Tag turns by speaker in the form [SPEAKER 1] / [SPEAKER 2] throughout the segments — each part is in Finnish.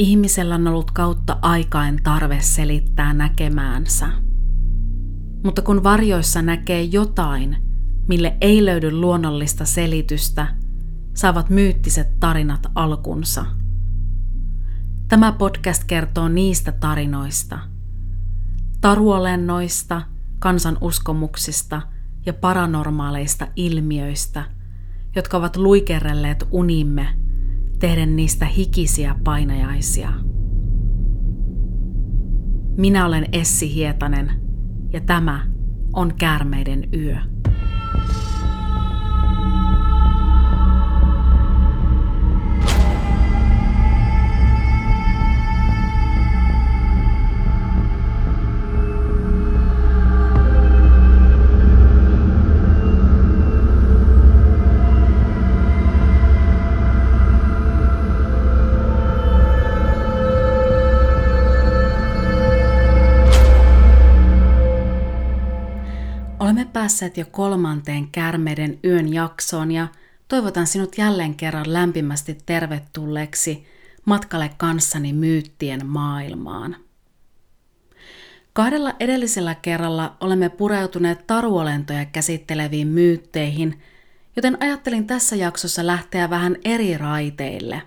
[SPEAKER 1] Ihmisellä on ollut kautta aikain tarve selittää näkemäänsä. Mutta kun varjoissa näkee jotain, mille ei löydy luonnollista selitystä, saavat myyttiset tarinat alkunsa. Tämä podcast kertoo niistä tarinoista. Taruolennoista, kansanuskomuksista ja paranormaaleista ilmiöistä, jotka ovat luikerelleet unimme – tehden niistä hikisiä painajaisia. Minä olen Essi Hietanen ja tämä on Käärmeiden yö. Päässeet jo kolmanteen Kärmeiden yön jaksoon ja toivotan sinut jälleen kerran lämpimästi tervetulleeksi matkalle kanssani myyttien maailmaan. Kahdella edellisellä kerralla olemme pureutuneet taruolentoja käsitteleviin myytteihin, joten ajattelin tässä jaksossa lähteä vähän eri raiteille.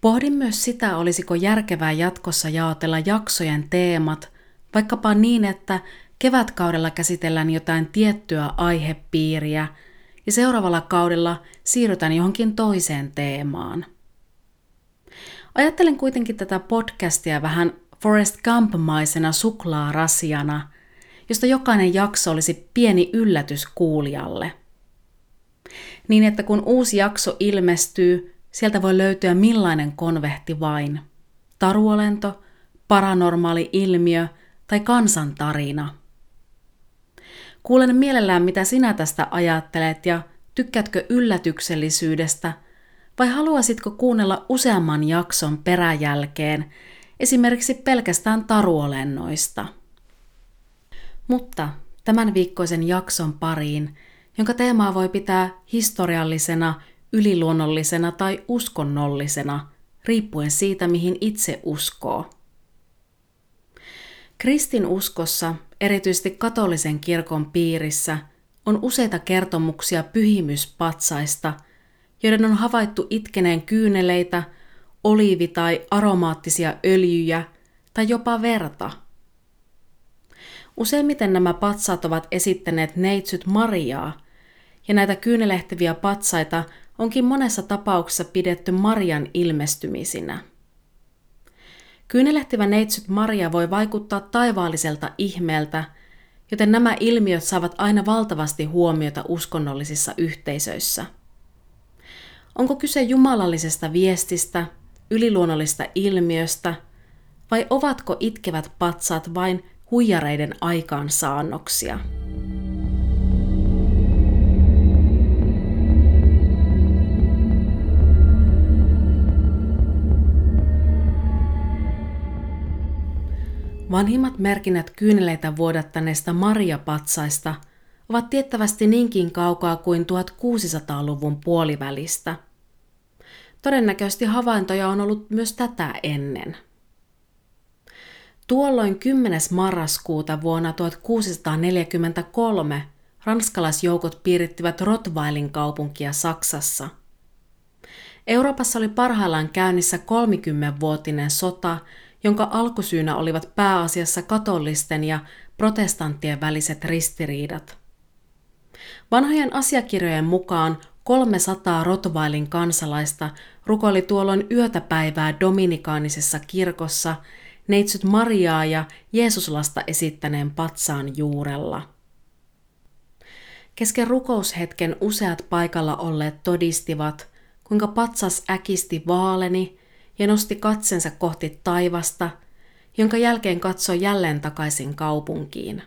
[SPEAKER 1] Pohdin myös sitä, olisiko järkevää jatkossa jaotella jaksojen teemat, vaikkapa niin, että kevätkaudella käsitellään jotain tiettyä aihepiiriä ja seuraavalla kaudella siirrytään johonkin toiseen teemaan. Ajattelen kuitenkin tätä podcastia vähän Forest Gump-maisena suklaarasiana, josta jokainen jakso olisi pieni yllätys kuulijalle. Niin että kun uusi jakso ilmestyy, sieltä voi löytyä millainen konvehti vain. Taruolento, paranormaali ilmiö tai kansantarina – Kuulen mielellään, mitä sinä tästä ajattelet ja tykkäätkö yllätyksellisyydestä vai haluaisitko kuunnella useamman jakson peräjälkeen, esimerkiksi pelkästään taruolennoista. Mutta tämän viikkoisen jakson pariin, jonka teemaa voi pitää historiallisena, yliluonnollisena tai uskonnollisena, riippuen siitä, mihin itse uskoo. Kristin uskossa erityisesti katolisen kirkon piirissä, on useita kertomuksia pyhimyspatsaista, joiden on havaittu itkeneen kyyneleitä, oliivi- tai aromaattisia öljyjä tai jopa verta. Useimmiten nämä patsaat ovat esittäneet neitsyt Mariaa, ja näitä kyynelehtiviä patsaita onkin monessa tapauksessa pidetty Marian ilmestymisinä. Kyynelehtivä neitsyt Maria voi vaikuttaa taivaalliselta ihmeeltä, joten nämä ilmiöt saavat aina valtavasti huomiota uskonnollisissa yhteisöissä. Onko kyse jumalallisesta viestistä, yliluonnollista ilmiöstä, vai ovatko itkevät patsaat vain huijareiden aikaansaannoksia? Vanhimmat merkinnät kyyneleitä vuodattaneista Maria-patsaista ovat tiettävästi niinkin kaukaa kuin 1600-luvun puolivälistä. Todennäköisesti havaintoja on ollut myös tätä ennen. Tuolloin 10. marraskuuta vuonna 1643 ranskalaisjoukot piirittivät Rottweilin kaupunkia Saksassa. Euroopassa oli parhaillaan käynnissä 30-vuotinen sota, jonka alkusyynä olivat pääasiassa katolisten ja protestanttien väliset ristiriidat. Vanhojen asiakirjojen mukaan 300 Rotvailin kansalaista rukoili tuolloin yötä päivää dominikaanisessa kirkossa neitsyt Mariaa ja Jeesuslasta esittäneen patsaan juurella. Kesken rukoushetken useat paikalla olleet todistivat, kuinka patsas äkisti vaaleni ja nosti katsensa kohti taivasta, jonka jälkeen katsoi jälleen takaisin kaupunkiin.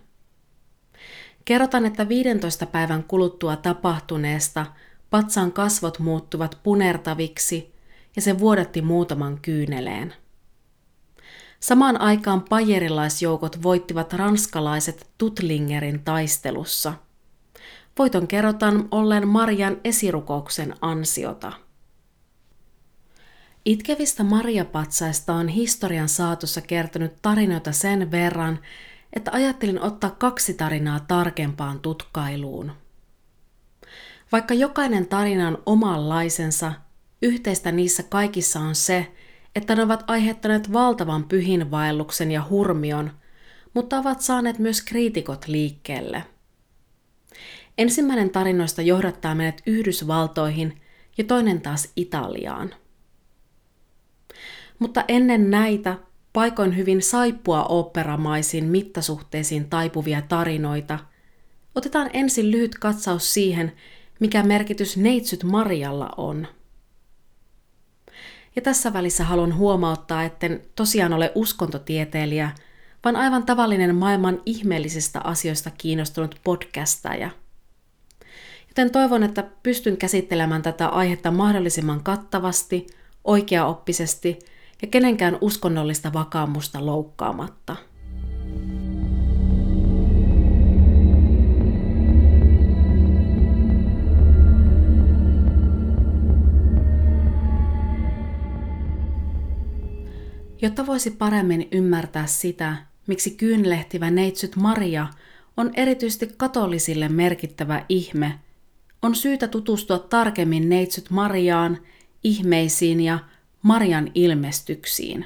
[SPEAKER 1] Kerrotaan, että 15 päivän kuluttua tapahtuneesta patsaan kasvot muuttuvat punertaviksi ja se vuodatti muutaman kyyneleen. Samaan aikaan pajerilaisjoukot voittivat ranskalaiset Tutlingerin taistelussa. Voiton kerrotaan olleen Marian esirukouksen ansiota. Itkevistä Maria-patsaista on historian saatossa kertonut tarinoita sen verran, että ajattelin ottaa kaksi tarinaa tarkempaan tutkailuun. Vaikka jokainen tarina on omanlaisensa, yhteistä niissä kaikissa on se, että ne ovat aiheuttaneet valtavan pyhinvaelluksen ja hurmion, mutta ovat saaneet myös kriitikot liikkeelle. Ensimmäinen tarinoista johdattaa meidät Yhdysvaltoihin ja toinen taas Italiaan. Mutta ennen näitä paikoin hyvin saippua operamaisiin mittasuhteisiin taipuvia tarinoita, otetaan ensin lyhyt katsaus siihen, mikä merkitys neitsyt Marialla on. Ja tässä välissä haluan huomauttaa, etten tosiaan ole uskontotieteilijä, vaan aivan tavallinen maailman ihmeellisistä asioista kiinnostunut podcastaja. Joten toivon, että pystyn käsittelemään tätä aihetta mahdollisimman kattavasti, oikeaoppisesti ja kenenkään uskonnollista vakaamusta loukkaamatta. Jotta voisi paremmin ymmärtää sitä, miksi kyynlehtivä neitsyt Maria on erityisesti katolisille merkittävä ihme, on syytä tutustua tarkemmin neitsyt Mariaan, ihmeisiin ja Marian ilmestyksiin.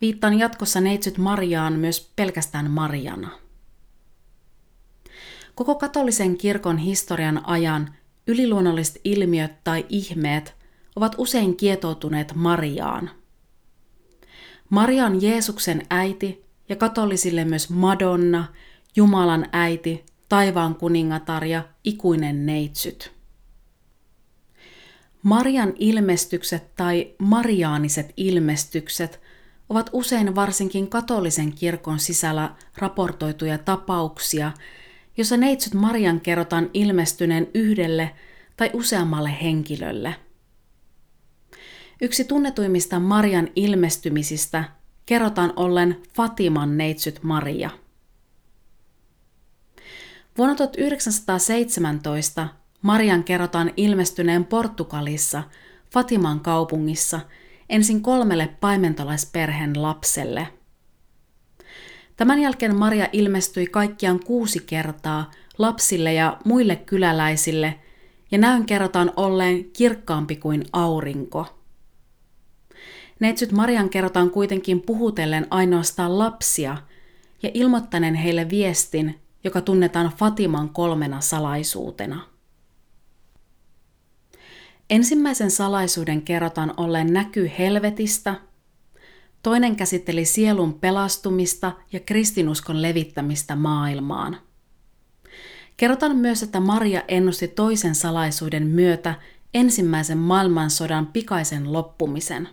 [SPEAKER 1] Viittaan jatkossa neitsyt Mariaan myös pelkästään Mariana. Koko katolisen kirkon historian ajan yliluonnolliset ilmiöt tai ihmeet ovat usein kietoutuneet Mariaan. Maria on Jeesuksen äiti ja katolisille myös Madonna, Jumalan äiti, taivaan kuningatar ja ikuinen neitsyt. Marian ilmestykset tai mariaaniset ilmestykset ovat usein varsinkin katolisen kirkon sisällä raportoituja tapauksia, jossa neitsyt Marian kerrotaan ilmestyneen yhdelle tai useammalle henkilölle. Yksi tunnetuimmista Marian ilmestymisistä kerrotaan ollen Fatiman neitsyt Maria. Vuonna 1917 Marian kerrotaan ilmestyneen Portugalissa, Fatiman kaupungissa, ensin kolmelle paimentolaisperheen lapselle. Tämän jälkeen Maria ilmestyi kaikkiaan kuusi kertaa lapsille ja muille kyläläisille, ja näyn kerrotaan olleen kirkkaampi kuin aurinko. Neitsyt Marian kerrotaan kuitenkin puhutellen ainoastaan lapsia ja ilmoittaneen heille viestin, joka tunnetaan Fatiman kolmena salaisuutena. Ensimmäisen salaisuuden kerrotaan olleen näky helvetistä, toinen käsitteli sielun pelastumista ja kristinuskon levittämistä maailmaan. Kerrotaan myös, että Maria ennusti toisen salaisuuden myötä ensimmäisen maailmansodan pikaisen loppumisen.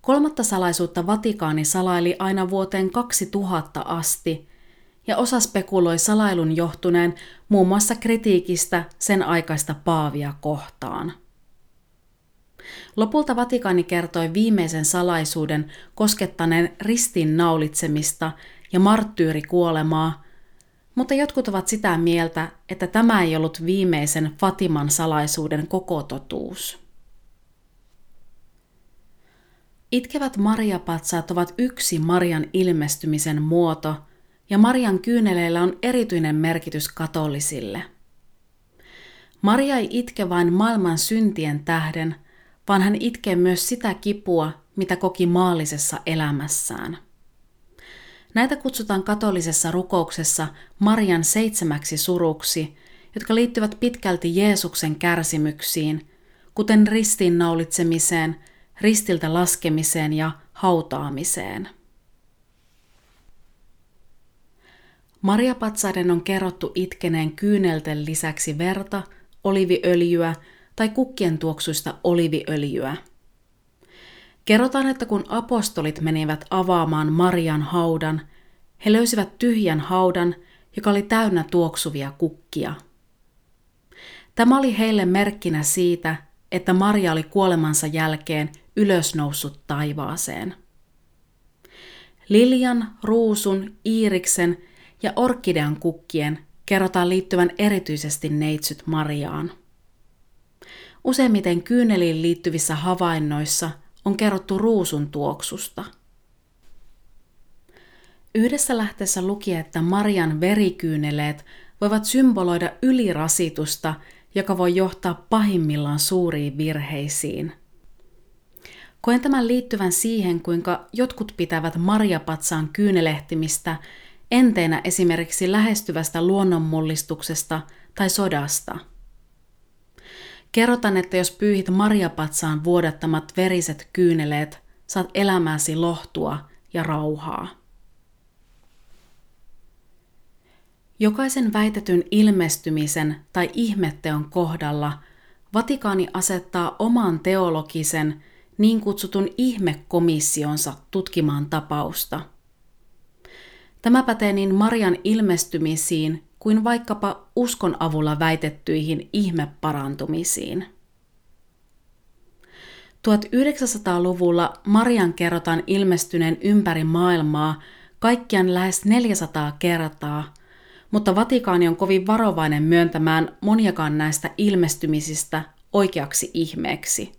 [SPEAKER 1] Kolmatta salaisuutta Vatikaani salaili aina vuoteen 2000 asti, ja osa spekuloi salailun johtuneen muun muassa kritiikistä sen aikaista paavia kohtaan. Lopulta Vatikaani kertoi viimeisen salaisuuden koskettaneen ristin naulitsemista ja marttyyrikuolemaa, mutta jotkut ovat sitä mieltä, että tämä ei ollut viimeisen Fatiman salaisuuden koko totuus. Itkevät Maria-patsaat ovat yksi Marian ilmestymisen muoto – ja Marian kyyneleillä on erityinen merkitys katolisille. Maria ei itke vain maailman syntien tähden, vaan hän itkee myös sitä kipua, mitä koki maallisessa elämässään. Näitä kutsutaan katolisessa rukouksessa Marian seitsemäksi suruksi, jotka liittyvät pitkälti Jeesuksen kärsimyksiin, kuten ristiinnaulitsemiseen, ristiltä laskemiseen ja hautaamiseen. Marjapatsaiden on kerrottu itkeneen kyynelten lisäksi verta, oliviöljyä tai kukkien tuoksuista oliviöljyä. Kerrotaan, että kun apostolit menivät avaamaan Marian haudan, he löysivät tyhjän haudan, joka oli täynnä tuoksuvia kukkia. Tämä oli heille merkkinä siitä, että Maria oli kuolemansa jälkeen ylösnoussut taivaaseen. Liljan, ruusun, iiriksen ja orkidean kukkien kerrotaan liittyvän erityisesti neitsyt Mariaan. useimmiten kyyneliin liittyvissä havainnoissa on kerrottu ruusun tuoksusta. Yhdessä lähteessä luki, että Marian verikyyneleet voivat symboloida ylirasitusta, joka voi johtaa pahimmillaan suuriin virheisiin. Koen tämän liittyvän siihen, kuinka jotkut pitävät marjapatsaan kyynelehtimistä enteenä esimerkiksi lähestyvästä luonnonmullistuksesta tai sodasta. Kerrotan, että jos pyyhit marjapatsaan vuodattamat veriset kyyneleet, saat elämäsi lohtua ja rauhaa. Jokaisen väitetyn ilmestymisen tai ihmetteon kohdalla Vatikaani asettaa oman teologisen niin kutsutun ihmekomissionsa tutkimaan tapausta. Tämä pätee niin Marian ilmestymisiin kuin vaikkapa uskon avulla väitettyihin ihmeparantumisiin. 1900-luvulla Marian kerrotaan ilmestyneen ympäri maailmaa kaikkiaan lähes 400 kertaa – mutta Vatikaani on kovin varovainen myöntämään moniakaan näistä ilmestymisistä oikeaksi ihmeeksi.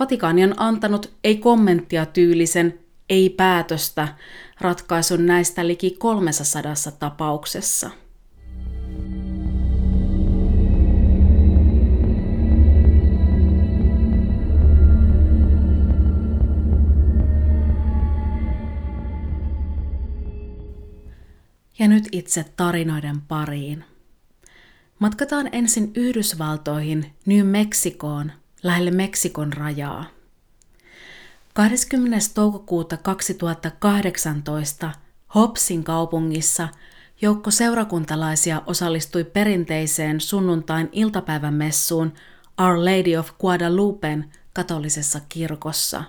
[SPEAKER 1] Vatikaani on antanut ei kommenttia tyylisen ei päätöstä ratkaisun näistä liki 300 tapauksessa. Ja nyt itse tarinoiden pariin. Matkataan ensin Yhdysvaltoihin, New Mexicoon, lähelle Meksikon rajaa. 20. toukokuuta 2018 Hopsin kaupungissa joukko seurakuntalaisia osallistui perinteiseen sunnuntain iltapäivän messuun Our Lady of Guadalupen katolisessa kirkossa.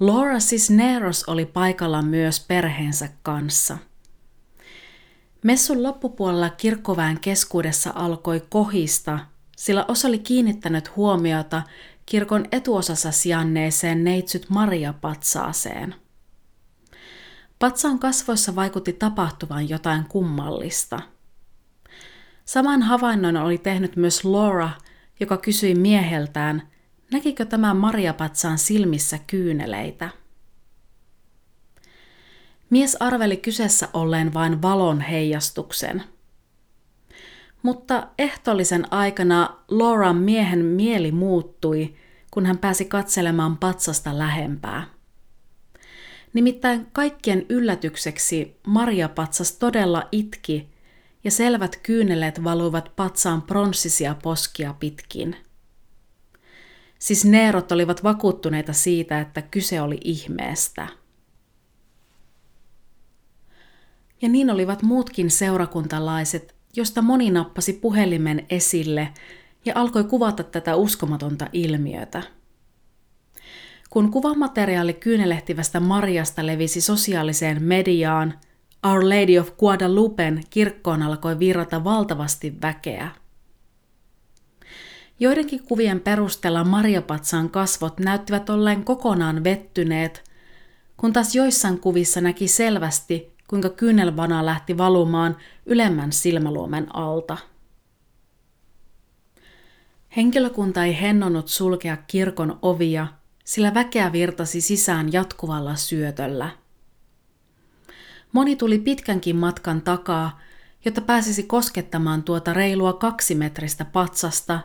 [SPEAKER 1] Laura Cisneros oli paikalla myös perheensä kanssa – Messun loppupuolella kirkkoväen keskuudessa alkoi kohista, sillä osa oli kiinnittänyt huomiota kirkon etuosassa sijanneeseen neitsyt Maria-patsaaseen. Patsaan kasvoissa vaikutti tapahtuvan jotain kummallista. Saman havainnon oli tehnyt myös Laura, joka kysyi mieheltään, näkikö tämä Maria-patsaan silmissä kyyneleitä. Mies arveli kyseessä olleen vain valon heijastuksen. Mutta ehtollisen aikana Lauran miehen mieli muuttui, kun hän pääsi katselemaan patsasta lähempää. Nimittäin kaikkien yllätykseksi Maria patsas todella itki ja selvät kyyneleet valuivat patsaan pronssisia poskia pitkin. Siis neerot olivat vakuuttuneita siitä, että kyse oli ihmeestä. Ja niin olivat muutkin seurakuntalaiset, josta moni nappasi puhelimen esille ja alkoi kuvata tätä uskomatonta ilmiötä. Kun kuvamateriaali kyynelehtivästä Mariasta levisi sosiaaliseen mediaan, Our Lady of Guadalupen kirkkoon alkoi virrata valtavasti väkeä. Joidenkin kuvien perusteella Marjapatsan kasvot näyttivät olleen kokonaan vettyneet, kun taas joissain kuvissa näki selvästi, kuinka kyynelvana lähti valumaan ylemmän silmäluomen alta. Henkilökunta ei hennonut sulkea kirkon ovia, sillä väkeä virtasi sisään jatkuvalla syötöllä. Moni tuli pitkänkin matkan takaa, jotta pääsisi koskettamaan tuota reilua kaksimetristä patsasta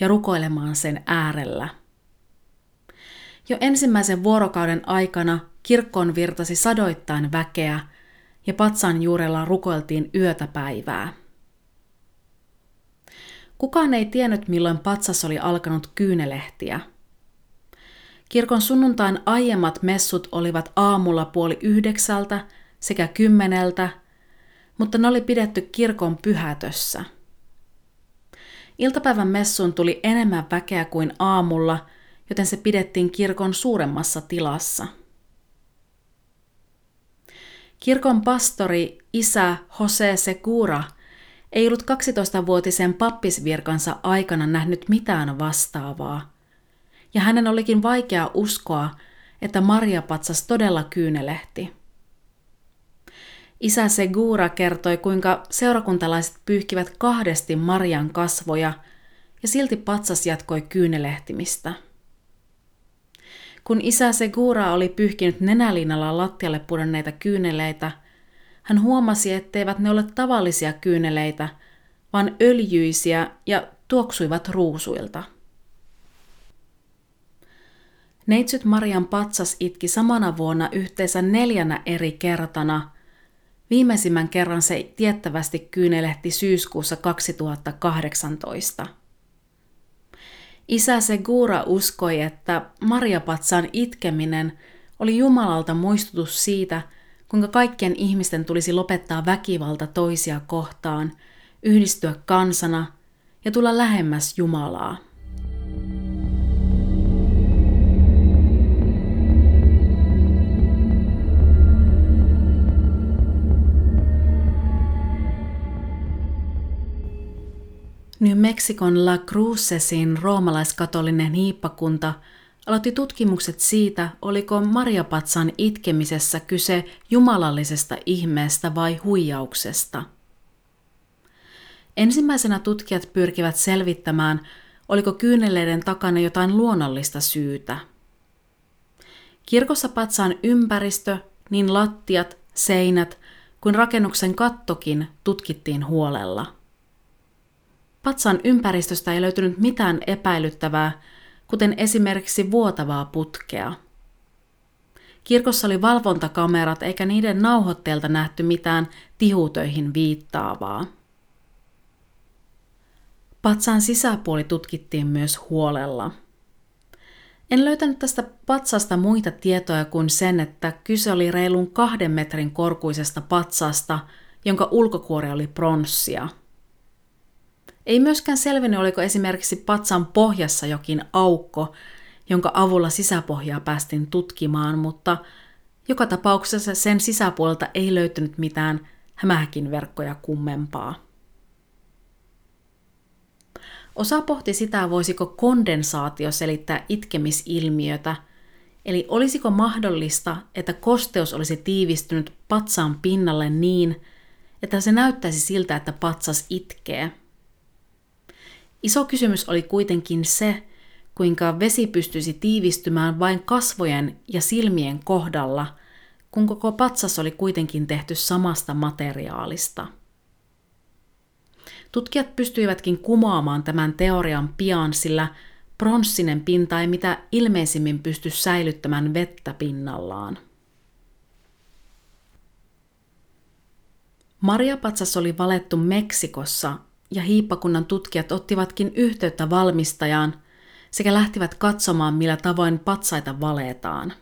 [SPEAKER 1] ja rukoilemaan sen äärellä. Jo ensimmäisen vuorokauden aikana kirkkoon virtasi sadoittain väkeä – ja patsan juurella rukoiltiin yötä päivää. Kukaan ei tiennyt, milloin patsas oli alkanut kyynelehtiä. Kirkon sunnuntain aiemmat messut olivat aamulla puoli yhdeksältä sekä kymmeneltä, mutta ne oli pidetty kirkon pyhätössä. Iltapäivän messuun tuli enemmän väkeä kuin aamulla, joten se pidettiin kirkon suuremmassa tilassa – Kirkon pastori isä Jose Segura ei ollut 12-vuotisen pappisvirkansa aikana nähnyt mitään vastaavaa, ja hänen olikin vaikea uskoa, että Maria patsas todella kyynelehti. Isä Segura kertoi, kuinka seurakuntalaiset pyyhkivät kahdesti Marian kasvoja ja silti patsas jatkoi kyynelehtimistä. Kun isä Segura oli pyyhkinyt nenäliinalla lattialle pudonneita kyyneleitä, hän huomasi, etteivät ne ole tavallisia kyyneleitä, vaan öljyisiä ja tuoksuivat ruusuilta. Neitsyt Marian patsas itki samana vuonna yhteensä neljänä eri kertana. Viimeisimmän kerran se tiettävästi kyynelehti syyskuussa 2018. Isä Segura uskoi, että Maria Patsan itkeminen oli Jumalalta muistutus siitä, kuinka kaikkien ihmisten tulisi lopettaa väkivalta toisia kohtaan, yhdistyä kansana ja tulla lähemmäs Jumalaa. New Mexicon La Crucesin roomalaiskatolinen hiippakunta aloitti tutkimukset siitä, oliko Maria Patsan itkemisessä kyse jumalallisesta ihmeestä vai huijauksesta. Ensimmäisenä tutkijat pyrkivät selvittämään, oliko kyyneleiden takana jotain luonnollista syytä. Kirkossa patsaan ympäristö, niin lattiat, seinät kuin rakennuksen kattokin tutkittiin huolella. Patsan ympäristöstä ei löytynyt mitään epäilyttävää, kuten esimerkiksi vuotavaa putkea. Kirkossa oli valvontakamerat eikä niiden nauhoitteelta nähty mitään tihutöihin viittaavaa. Patsan sisäpuoli tutkittiin myös huolella. En löytänyt tästä patsasta muita tietoja kuin sen, että kyse oli reilun kahden metrin korkuisesta patsasta, jonka ulkokuori oli pronssia – ei myöskään selvinnyt, oliko esimerkiksi patsan pohjassa jokin aukko, jonka avulla sisäpohjaa päästiin tutkimaan, mutta joka tapauksessa sen sisäpuolelta ei löytynyt mitään hämähäkin verkkoja kummempaa. Osa pohti sitä, voisiko kondensaatio selittää itkemisilmiötä, eli olisiko mahdollista, että kosteus olisi tiivistynyt patsaan pinnalle niin, että se näyttäisi siltä, että patsas itkee – Iso kysymys oli kuitenkin se, kuinka vesi pystyisi tiivistymään vain kasvojen ja silmien kohdalla, kun koko patsas oli kuitenkin tehty samasta materiaalista. Tutkijat pystyivätkin kumoamaan tämän teorian pian, sillä pronssinen pinta ei mitä ilmeisimmin pysty säilyttämään vettä pinnallaan. Maria Patsas oli valettu Meksikossa ja hiippakunnan tutkijat ottivatkin yhteyttä valmistajaan sekä lähtivät katsomaan, millä tavoin patsaita valeetaan.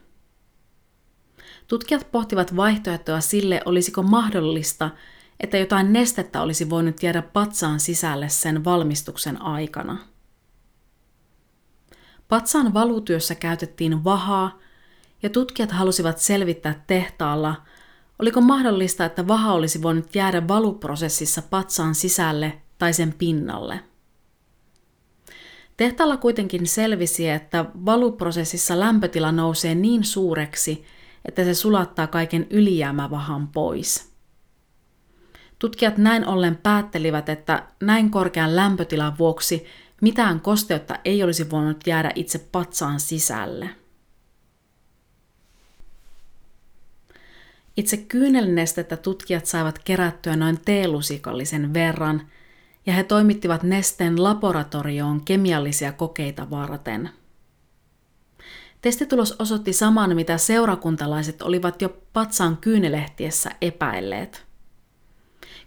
[SPEAKER 1] Tutkijat pohtivat vaihtoehtoa sille, olisiko mahdollista, että jotain nestettä olisi voinut jäädä patsaan sisälle sen valmistuksen aikana. Patsaan valutyössä käytettiin vahaa, ja tutkijat halusivat selvittää tehtaalla, oliko mahdollista, että vaha olisi voinut jäädä valuprosessissa patsaan sisälle tai sen pinnalle. Tehtaalla kuitenkin selvisi, että valuprosessissa lämpötila nousee niin suureksi, että se sulattaa kaiken ylijäämävahan pois. Tutkijat näin ollen päättelivät, että näin korkean lämpötilan vuoksi mitään kosteutta ei olisi voinut jäädä itse patsaan sisälle. Itse kyynelnestettä tutkijat saivat kerättyä noin teelusikallisen verran – ja he toimittivat nesteen laboratorioon kemiallisia kokeita varten. Testitulos osoitti saman, mitä seurakuntalaiset olivat jo patsaan kyynelehtiessä epäilleet.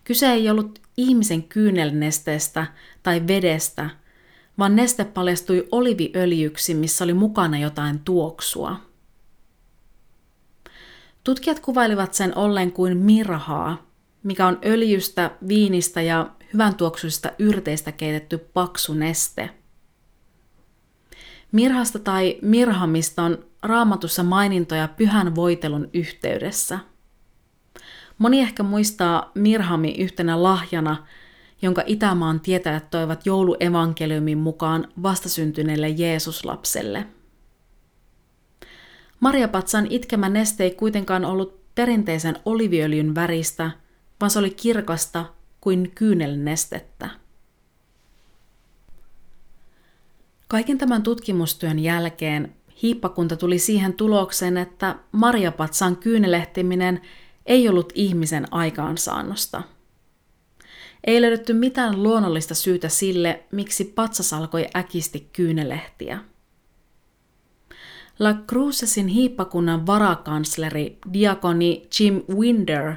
[SPEAKER 1] Kyse ei ollut ihmisen kyynelnesteestä tai vedestä, vaan neste paljastui oliviöljyksi, missä oli mukana jotain tuoksua. Tutkijat kuvailivat sen ollen kuin mirhaa, mikä on öljystä, viinistä ja hyvän tuoksuisista yrteistä keitetty paksu neste. Mirhasta tai mirhamista on raamatussa mainintoja pyhän voitelun yhteydessä. Moni ehkä muistaa mirhami yhtenä lahjana, jonka Itämaan tietäjät toivat jouluevankeliumin mukaan vastasyntyneelle Jeesuslapselle. Maria Patsan itkemä neste ei kuitenkaan ollut perinteisen oliviöljyn väristä, vaan se oli kirkasta kuin kyynelnestettä. Kaiken tämän tutkimustyön jälkeen hiippakunta tuli siihen tulokseen, että marjapatsan kyynelehtiminen ei ollut ihmisen aikaansaannosta. Ei löydetty mitään luonnollista syytä sille, miksi patsas alkoi äkisti kyynelehtiä. La Crucesin hiippakunnan varakansleri diakoni Jim Winder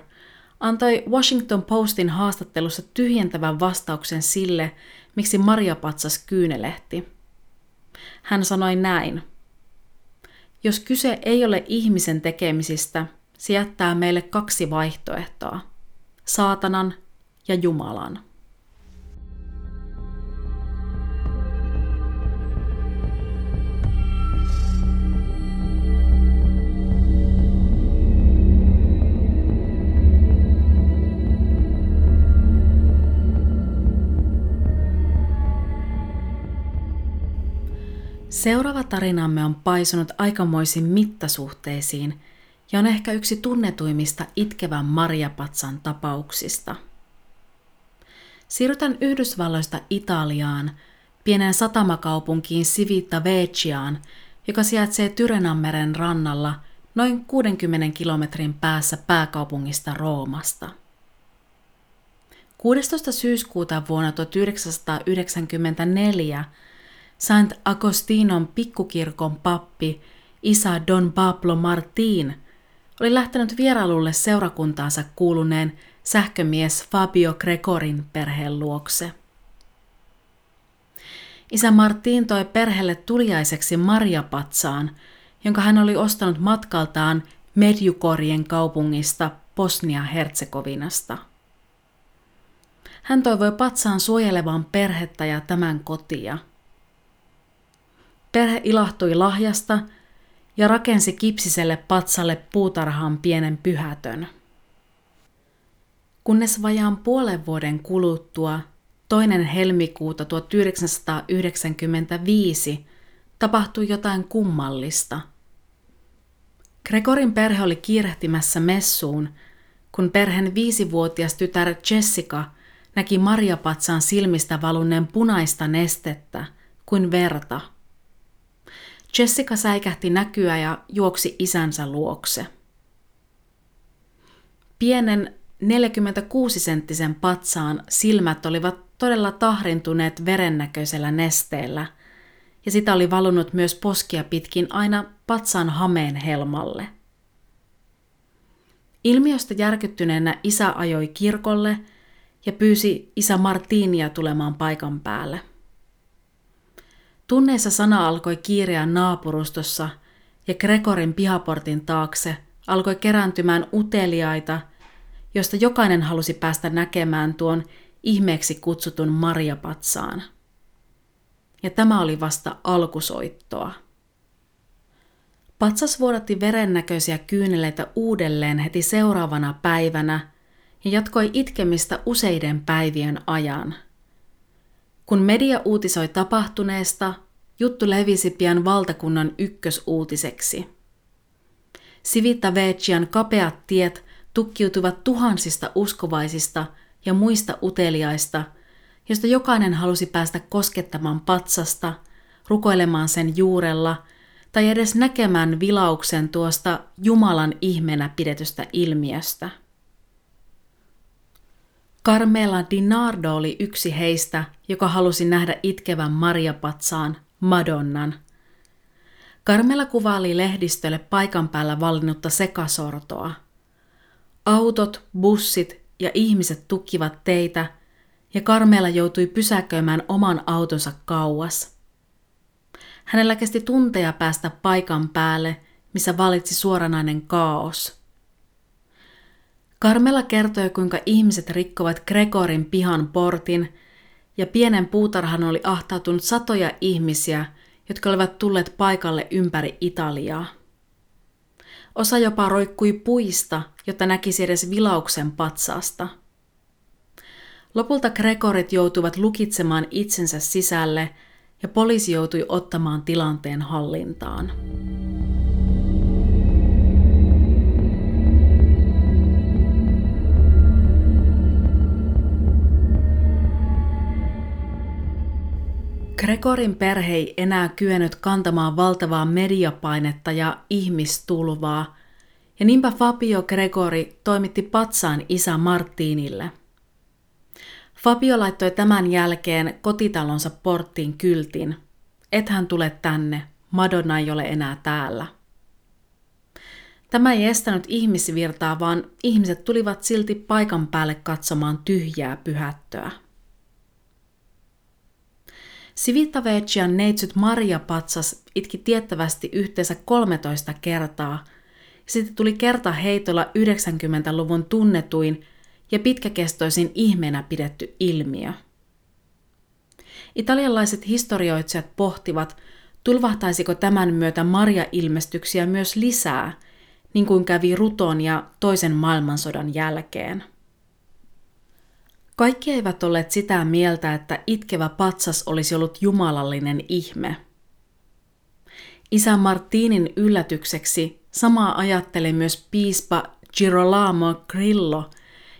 [SPEAKER 1] antoi Washington Postin haastattelussa tyhjentävän vastauksen sille, miksi marjapatsas kyynelehti. Hän sanoi näin. Jos kyse ei ole ihmisen tekemisistä, se jättää meille kaksi vaihtoehtoa. Saatanan ja Jumalan. Seuraava tarinamme on paisunut aikamoisiin mittasuhteisiin ja on ehkä yksi tunnetuimmista itkevän Marjapatsan tapauksista. Siirrytään Yhdysvalloista Italiaan, pieneen satamakaupunkiin Civita Veciaan, joka sijaitsee Tyrenammeren rannalla noin 60 kilometrin päässä pääkaupungista Roomasta. 16. syyskuuta vuonna 1994 Sant Agostinon pikkukirkon pappi isä Don Pablo Martin oli lähtenyt vierailulle seurakuntaansa kuuluneen sähkömies Fabio Gregorin perheen luokse. Isä Martin toi perheelle tuliaiseksi marjapatsaan, jonka hän oli ostanut matkaltaan Medjukorien kaupungista Bosnia-Herzegovinasta. Hän toivoi patsaan suojelevan perhettä ja tämän kotia – Perhe ilahtui lahjasta ja rakensi kipsiselle patsalle puutarhaan pienen pyhätön. Kunnes vajaan puolen vuoden kuluttua, toinen helmikuuta 1995, tapahtui jotain kummallista. Gregorin perhe oli kiirehtimässä messuun, kun perheen viisivuotias tytär Jessica näki Marjapatsan silmistä valunneen punaista nestettä kuin verta – Jessica säikähti näkyä ja juoksi isänsä luokse. Pienen 46-senttisen patsaan silmät olivat todella tahrintuneet verennäköisellä nesteellä, ja sitä oli valunut myös poskia pitkin aina patsaan hameen helmalle. Ilmiöstä järkyttyneenä isä ajoi kirkolle ja pyysi isä Martinia tulemaan paikan päälle. Tunneissa sana alkoi kiireä naapurustossa ja Gregorin pihaportin taakse alkoi kerääntymään uteliaita, joista jokainen halusi päästä näkemään tuon ihmeeksi kutsutun Marjapatsaan. Ja tämä oli vasta alkusoittoa. Patsas vuodatti verennäköisiä kyyneleitä uudelleen heti seuraavana päivänä ja jatkoi itkemistä useiden päivien ajan – kun media uutisoi tapahtuneesta, juttu levisi pian valtakunnan ykkösuutiseksi. Sivita Vecian kapeat tiet tukkiutuvat tuhansista uskovaisista ja muista uteliaista, josta jokainen halusi päästä koskettamaan patsasta, rukoilemaan sen juurella tai edes näkemään vilauksen tuosta Jumalan ihmeenä pidetystä ilmiöstä. Carmela Dinardo oli yksi heistä, joka halusi nähdä itkevän Maria-patsaan, Madonnan. Carmela kuvaili lehdistölle paikan päällä vallinnutta sekasortoa. Autot, bussit ja ihmiset tukkivat teitä, ja Carmela joutui pysäköimään oman autonsa kauas. Hänellä kesti tunteja päästä paikan päälle, missä valitsi suoranainen kaos – Karmela kertoi, kuinka ihmiset rikkovat Gregorin pihan portin ja pienen puutarhan oli ahtautunut satoja ihmisiä, jotka olivat tulleet paikalle ympäri Italiaa. Osa jopa roikkui puista, jotta näkisi edes vilauksen patsaasta. Lopulta Gregorit joutuivat lukitsemaan itsensä sisälle ja poliisi joutui ottamaan tilanteen hallintaan. Gregorin perhe ei enää kyennyt kantamaan valtavaa mediapainetta ja ihmistulvaa, ja niinpä Fabio Gregori toimitti patsaan isä Martinille. Fabio laittoi tämän jälkeen kotitalonsa porttiin kyltin. Et hän tule tänne, Madonna ei ole enää täällä. Tämä ei estänyt ihmisvirtaa, vaan ihmiset tulivat silti paikan päälle katsomaan tyhjää pyhättöä. Sivitavecian neitsyt Maria Patsas itki tiettävästi yhteensä 13 kertaa, sitten tuli kerta heitolla 90-luvun tunnetuin ja pitkäkestoisin ihmeenä pidetty ilmiö. Italialaiset historioitsijat pohtivat, tulvahtaisiko tämän myötä Maria-ilmestyksiä myös lisää, niin kuin kävi Ruton ja toisen maailmansodan jälkeen. Kaikki eivät olleet sitä mieltä, että itkevä patsas olisi ollut jumalallinen ihme. Isä Martinin yllätykseksi samaa ajatteli myös piispa Girolamo Grillo,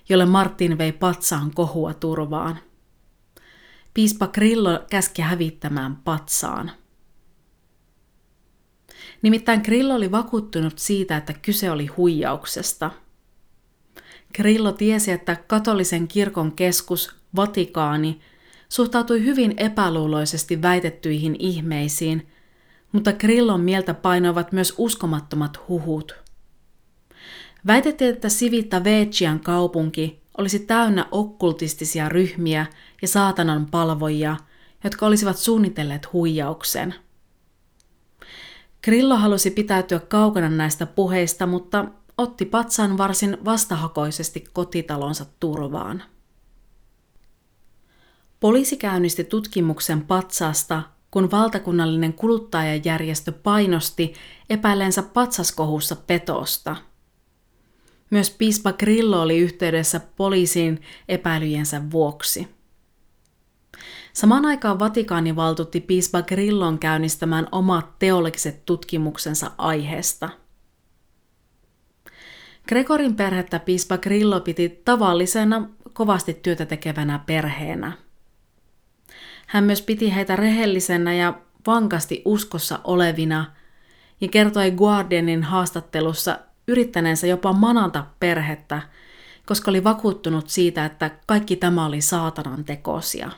[SPEAKER 1] jolle Martin vei patsaan kohua turvaan. Piispa Grillo käski hävittämään patsaan. Nimittäin Grillo oli vakuuttunut siitä, että kyse oli huijauksesta – Grillo tiesi, että katolisen kirkon keskus, Vatikaani, suhtautui hyvin epäluuloisesti väitettyihin ihmeisiin, mutta Grillon mieltä painoivat myös uskomattomat huhut. Väitettiin, että Sivita Vecian kaupunki olisi täynnä okkultistisia ryhmiä ja saatanan palvojia, jotka olisivat suunnitelleet huijauksen. Grillo halusi pitäytyä kaukana näistä puheista, mutta otti patsan varsin vastahakoisesti kotitalonsa turvaan. Poliisi käynnisti tutkimuksen patsaasta, kun valtakunnallinen kuluttajajärjestö painosti epäilensä patsaskohussa petosta. Myös piispa Grillo oli yhteydessä poliisiin epäilyjensä vuoksi. Samaan aikaan Vatikaani valtuutti piispa Grillon käynnistämään omat teologiset tutkimuksensa aiheesta – Gregorin perhettä piispa Grillo piti tavallisena, kovasti työtä tekevänä perheenä. Hän myös piti heitä rehellisenä ja vankasti uskossa olevina ja kertoi Guardianin haastattelussa yrittäneensä jopa manata perhettä, koska oli vakuuttunut siitä, että kaikki tämä oli saatanan tekosia.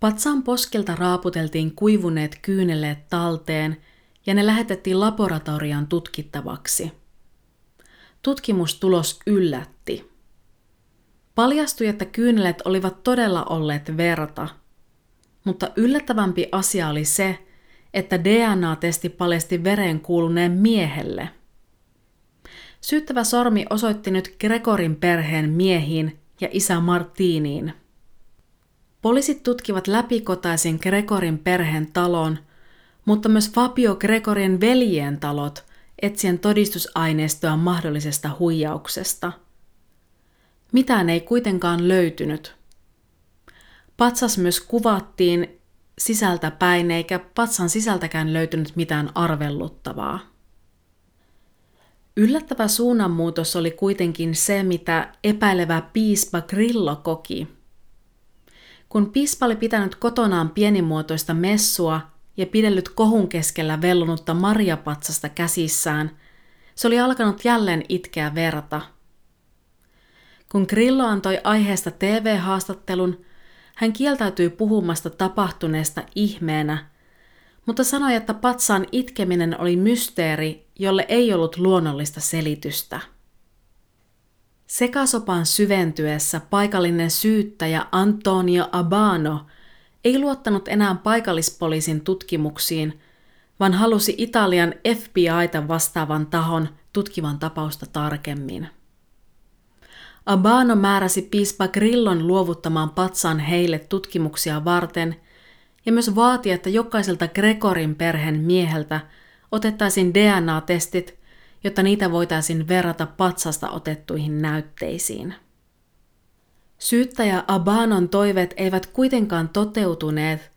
[SPEAKER 1] Patsaan poskilta raaputeltiin kuivuneet kyyneleet talteen – ja ne lähetettiin laboratoriaan tutkittavaksi. Tutkimustulos yllätti. Paljastui, että kyynelet olivat todella olleet verta, mutta yllättävämpi asia oli se, että DNA-testi paljasti veren kuuluneen miehelle. Syyttävä sormi osoitti nyt Gregorin perheen miehiin ja isä Martiniin. Poliisit tutkivat läpikotaisin Gregorin perheen talon – mutta myös Fabio Gregorien veljien talot etsien todistusaineistoa mahdollisesta huijauksesta. Mitään ei kuitenkaan löytynyt. Patsas myös kuvattiin sisältä päin, eikä patsan sisältäkään löytynyt mitään arvelluttavaa. Yllättävä suunnanmuutos oli kuitenkin se, mitä epäilevä piispa Grillo koki. Kun piispa oli pitänyt kotonaan pienimuotoista messua, ja pidellyt kohun keskellä vellunutta marjapatsasta käsissään, se oli alkanut jälleen itkeä verta. Kun Grillo antoi aiheesta TV-haastattelun, hän kieltäytyi puhumasta tapahtuneesta ihmeenä, mutta sanoi, että patsaan itkeminen oli mysteeri, jolle ei ollut luonnollista selitystä. Sekasopan syventyessä paikallinen syyttäjä Antonio Abano ei luottanut enää paikallispoliisin tutkimuksiin, vaan halusi Italian FBIta vastaavan tahon tutkivan tapausta tarkemmin. Abano määräsi piispa Grillon luovuttamaan patsaan heille tutkimuksia varten ja myös vaati, että jokaiselta Gregorin perheen mieheltä otettaisiin DNA-testit, jotta niitä voitaisiin verrata patsasta otettuihin näytteisiin. Syyttäjä Abanon toiveet eivät kuitenkaan toteutuneet,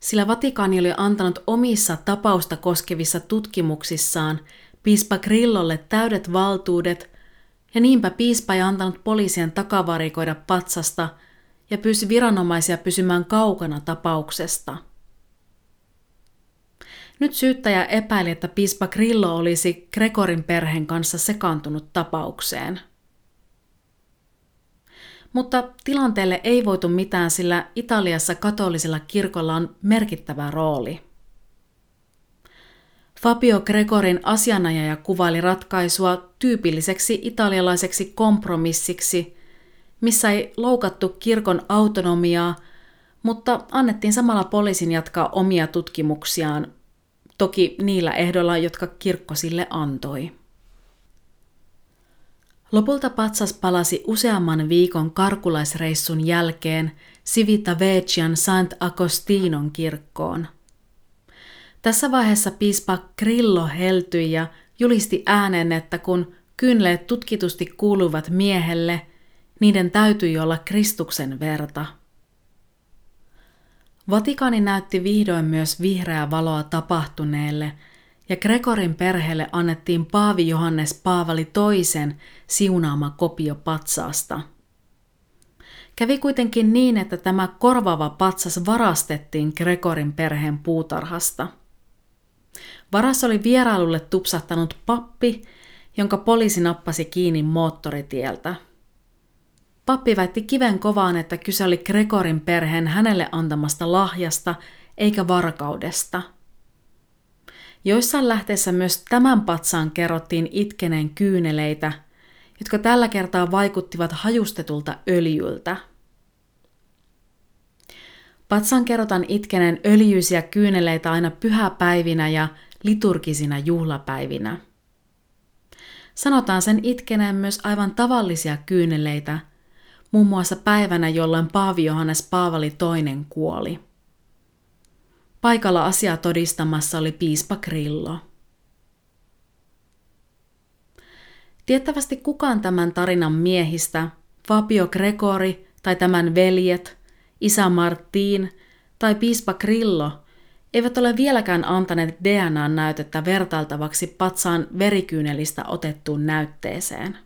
[SPEAKER 1] sillä Vatikaani oli antanut omissa tapausta koskevissa tutkimuksissaan piispa Grillolle täydet valtuudet, ja niinpä piispa ei antanut poliisien takavarikoida patsasta ja pyysi viranomaisia pysymään kaukana tapauksesta. Nyt syyttäjä epäili, että piispa Grillo olisi Gregorin perheen kanssa sekaantunut tapaukseen. Mutta tilanteelle ei voitu mitään, sillä Italiassa katolisella kirkolla on merkittävä rooli – Fabio Gregorin asianajaja kuvaili ratkaisua tyypilliseksi italialaiseksi kompromissiksi, missä ei loukattu kirkon autonomiaa, mutta annettiin samalla poliisin jatkaa omia tutkimuksiaan, toki niillä ehdoilla, jotka kirkko sille antoi. Lopulta patsas palasi useamman viikon karkulaisreissun jälkeen Civita Vecian Sant Agostinon kirkkoon – tässä vaiheessa piispa Grillo heltyi ja julisti äänen, että kun kynleet tutkitusti kuuluvat miehelle, niiden täytyi olla Kristuksen verta. Vatikaani näytti vihdoin myös vihreää valoa tapahtuneelle, ja Gregorin perheelle annettiin Paavi Johannes Paavali toisen siunaama kopio patsaasta. Kävi kuitenkin niin, että tämä korvava patsas varastettiin Gregorin perheen puutarhasta – Varassa oli vierailulle tupsahtanut pappi, jonka poliisi nappasi kiinni moottoritieltä. Pappi väitti kiven kovaan, että kyse oli Gregorin perheen hänelle antamasta lahjasta eikä varkaudesta. Joissain lähteissä myös tämän patsaan kerrottiin itkeneen kyyneleitä, jotka tällä kertaa vaikuttivat hajustetulta öljyltä. Patsan kerrotaan itkeneen öljyisiä kyyneleitä aina pyhäpäivinä ja liturgisina juhlapäivinä. Sanotaan sen itkeneen myös aivan tavallisia kyyneleitä, muun muassa päivänä, jolloin Paavi Johannes Paavali toinen kuoli. Paikalla asiaa todistamassa oli piispa Grillo. Tiettävästi kukaan tämän tarinan miehistä, Fabio Gregori tai tämän veljet, isä Martin tai piispa Grillo eivät ole vieläkään antaneet DNA-näytettä vertailtavaksi patsaan verikyynelistä otettuun näytteeseen.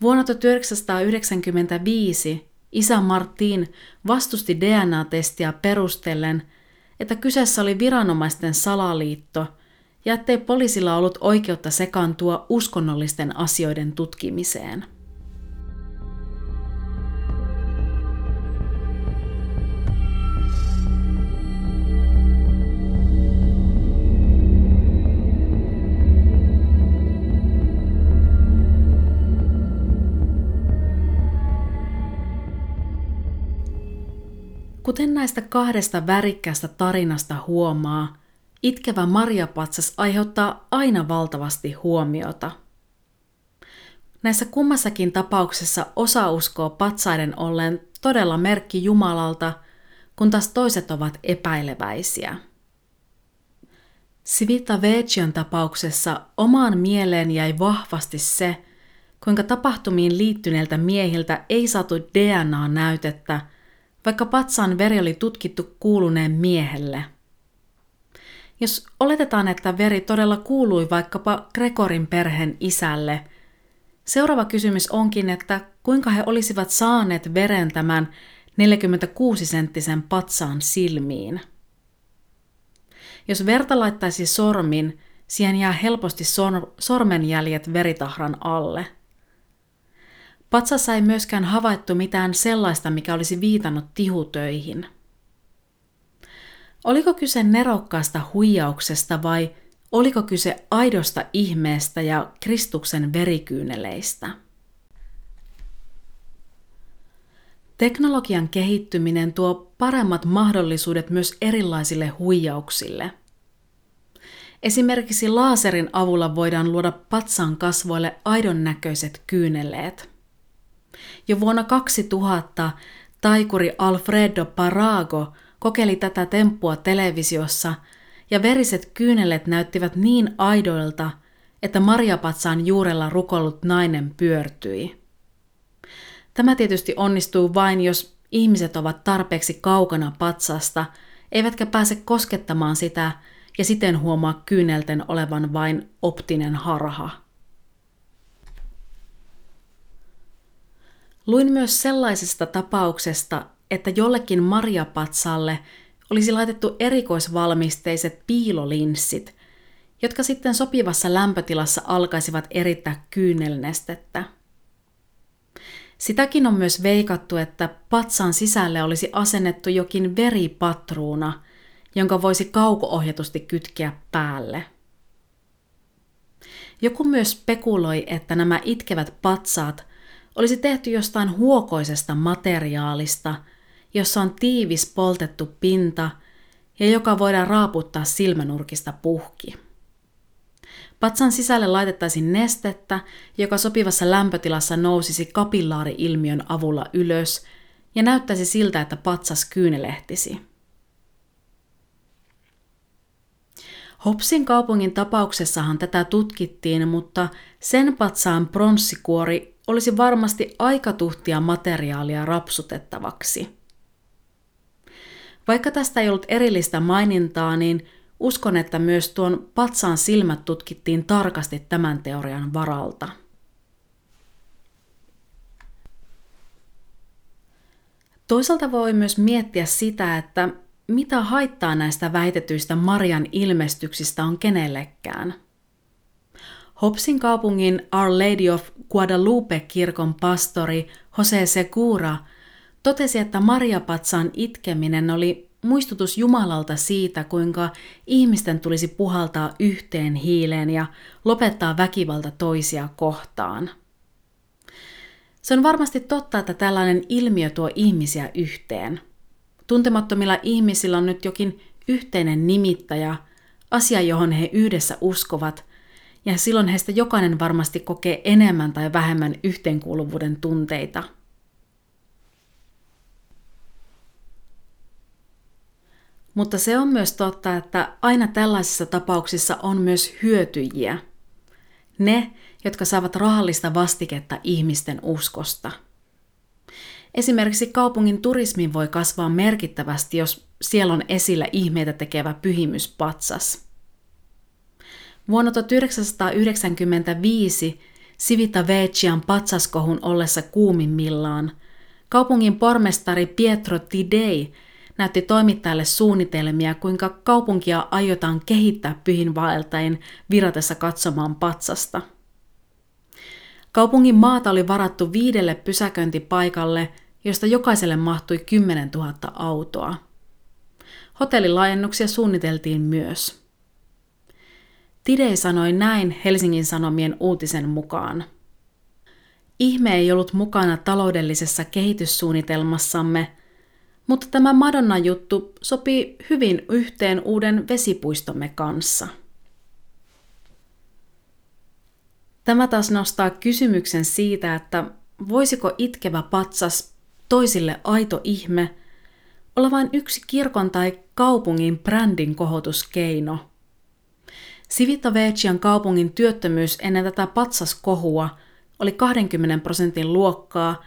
[SPEAKER 1] Vuonna 1995 isä Martin vastusti DNA-testiä perustellen, että kyseessä oli viranomaisten salaliitto ja ettei poliisilla ollut oikeutta sekaantua uskonnollisten asioiden tutkimiseen. Kuten näistä kahdesta värikkäästä tarinasta huomaa, itkevä Marjapatsas aiheuttaa aina valtavasti huomiota. Näissä kummassakin tapauksessa osa uskoo patsaiden ollen todella merkki Jumalalta, kun taas toiset ovat epäileväisiä. Sivita Vecian tapauksessa omaan mieleen jäi vahvasti se, kuinka tapahtumiin liittyneiltä miehiltä ei saatu DNA-näytettä – vaikka patsaan veri oli tutkittu kuuluneen miehelle. Jos oletetaan, että veri todella kuului vaikkapa Gregorin perheen isälle, seuraava kysymys onkin, että kuinka he olisivat saaneet veren tämän 46-senttisen patsaan silmiin. Jos verta laittaisi sormin, siihen jää helposti sormenjäljet veritahran alle – Patsassa ei myöskään havaittu mitään sellaista, mikä olisi viitannut tihutöihin. Oliko kyse nerokkaasta huijauksesta vai oliko kyse aidosta ihmeestä ja Kristuksen verikyyneleistä? Teknologian kehittyminen tuo paremmat mahdollisuudet myös erilaisille huijauksille. Esimerkiksi laaserin avulla voidaan luoda patsaan kasvoille aidon näköiset kyyneleet. Jo vuonna 2000 taikuri Alfredo Parago kokeili tätä temppua televisiossa ja veriset kyynelet näyttivät niin aidoilta, että marjapatsaan juurella rukollut nainen pyörtyi. Tämä tietysti onnistuu vain, jos ihmiset ovat tarpeeksi kaukana patsasta, eivätkä pääse koskettamaan sitä ja siten huomaa kyynelten olevan vain optinen harha. Luin myös sellaisesta tapauksesta, että jollekin marjapatsalle olisi laitettu erikoisvalmisteiset piilolinssit, jotka sitten sopivassa lämpötilassa alkaisivat erittää kyynelnestettä. Sitäkin on myös veikattu, että patsan sisälle olisi asennettu jokin veripatruuna, jonka voisi kaukoohjatusti kytkeä päälle. Joku myös spekuloi, että nämä itkevät patsaat olisi tehty jostain huokoisesta materiaalista, jossa on tiivis poltettu pinta ja joka voidaan raaputtaa silmänurkista puhki. Patsan sisälle laitettaisiin nestettä, joka sopivassa lämpötilassa nousisi kapillaari-ilmiön avulla ylös ja näyttäisi siltä, että patsas kyynelehtisi. Hopsin kaupungin tapauksessahan tätä tutkittiin, mutta sen patsaan pronssikuori olisi varmasti aika tuhtia materiaalia rapsutettavaksi. Vaikka tästä ei ollut erillistä mainintaa, niin uskon, että myös tuon patsaan silmät tutkittiin tarkasti tämän teorian varalta. Toisaalta voi myös miettiä sitä, että mitä haittaa näistä väitetyistä Marian ilmestyksistä on kenellekään. Hopsin kaupungin Our Lady of Guadalupe-kirkon pastori Jose Segura totesi, että Maria-patsaan itkeminen oli muistutus Jumalalta siitä, kuinka ihmisten tulisi puhaltaa yhteen hiileen ja lopettaa väkivalta toisia kohtaan. Se on varmasti totta, että tällainen ilmiö tuo ihmisiä yhteen – Tuntemattomilla ihmisillä on nyt jokin yhteinen nimittäjä, asia johon he yhdessä uskovat, ja silloin heistä jokainen varmasti kokee enemmän tai vähemmän yhteenkuuluvuuden tunteita. Mutta se on myös totta, että aina tällaisissa tapauksissa on myös hyötyjiä. Ne, jotka saavat rahallista vastiketta ihmisten uskosta – Esimerkiksi kaupungin turismi voi kasvaa merkittävästi, jos siellä on esillä ihmeitä tekevä pyhimyspatsas. Vuonna 1995 Sivita Vecian patsaskohun ollessa kuumimmillaan kaupungin pormestari Pietro Tidei näytti toimittajalle suunnitelmia, kuinka kaupunkia aiotaan kehittää pyhinvaeltajien viratessa katsomaan patsasta – Kaupungin maata oli varattu viidelle pysäköintipaikalle, josta jokaiselle mahtui 10 000 autoa. Hotellilaajennuksia suunniteltiin myös. Tidei sanoi näin Helsingin Sanomien uutisen mukaan. Ihme ei ollut mukana taloudellisessa kehityssuunnitelmassamme, mutta tämä Madonna-juttu sopii hyvin yhteen uuden vesipuistomme kanssa – Tämä taas nostaa kysymyksen siitä, että voisiko itkevä patsas, toisille aito ihme, olla vain yksi kirkon tai kaupungin brändin kohotuskeino. Civitavecian kaupungin työttömyys ennen tätä patsaskohua oli 20 prosentin luokkaa,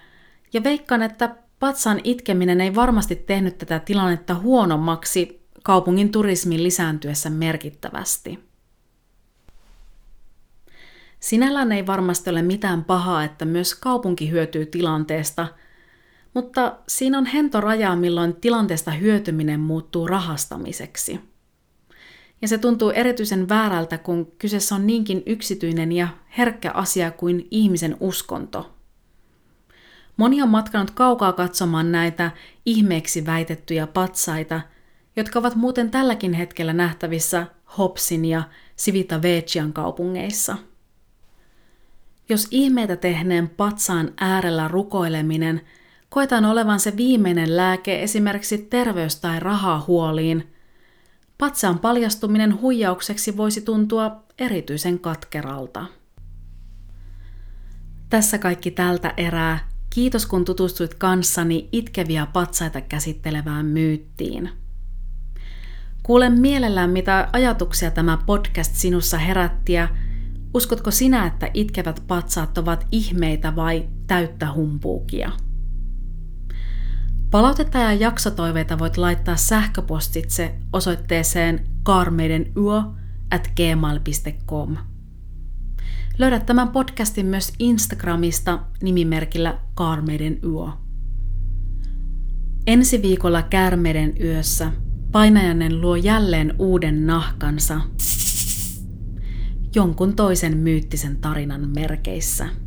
[SPEAKER 1] ja veikkaan, että patsan itkeminen ei varmasti tehnyt tätä tilannetta huonommaksi kaupungin turismin lisääntyessä merkittävästi. Sinällään ei varmasti ole mitään pahaa, että myös kaupunki hyötyy tilanteesta, mutta siinä on hento raja, milloin tilanteesta hyötyminen muuttuu rahastamiseksi. Ja se tuntuu erityisen väärältä, kun kyseessä on niinkin yksityinen ja herkkä asia kuin ihmisen uskonto. Moni on matkanut kaukaa katsomaan näitä ihmeeksi väitettyjä patsaita, jotka ovat muuten tälläkin hetkellä nähtävissä Hopsin ja Sivita Vecian kaupungeissa – jos ihmeitä tehneen patsaan äärellä rukoileminen koetaan olevan se viimeinen lääke esimerkiksi terveys- tai rahahuoliin, patsaan paljastuminen huijaukseksi voisi tuntua erityisen katkeralta. Tässä kaikki tältä erää. Kiitos kun tutustuit kanssani itkeviä patsaita käsittelevään myyttiin. Kuulen mielellään, mitä ajatuksia tämä podcast sinussa herätti ja Uskotko sinä, että itkevät patsaat ovat ihmeitä vai täyttä humpuukia? Palautetta ja jaksotoiveita voit laittaa sähköpostitse osoitteeseen karmeidenyö at gmail.com. Löydät tämän podcastin myös Instagramista nimimerkillä Kaarmeiden yö. Ensi viikolla Käärmeiden yössä painajainen luo jälleen uuden nahkansa jonkun toisen myyttisen tarinan merkeissä.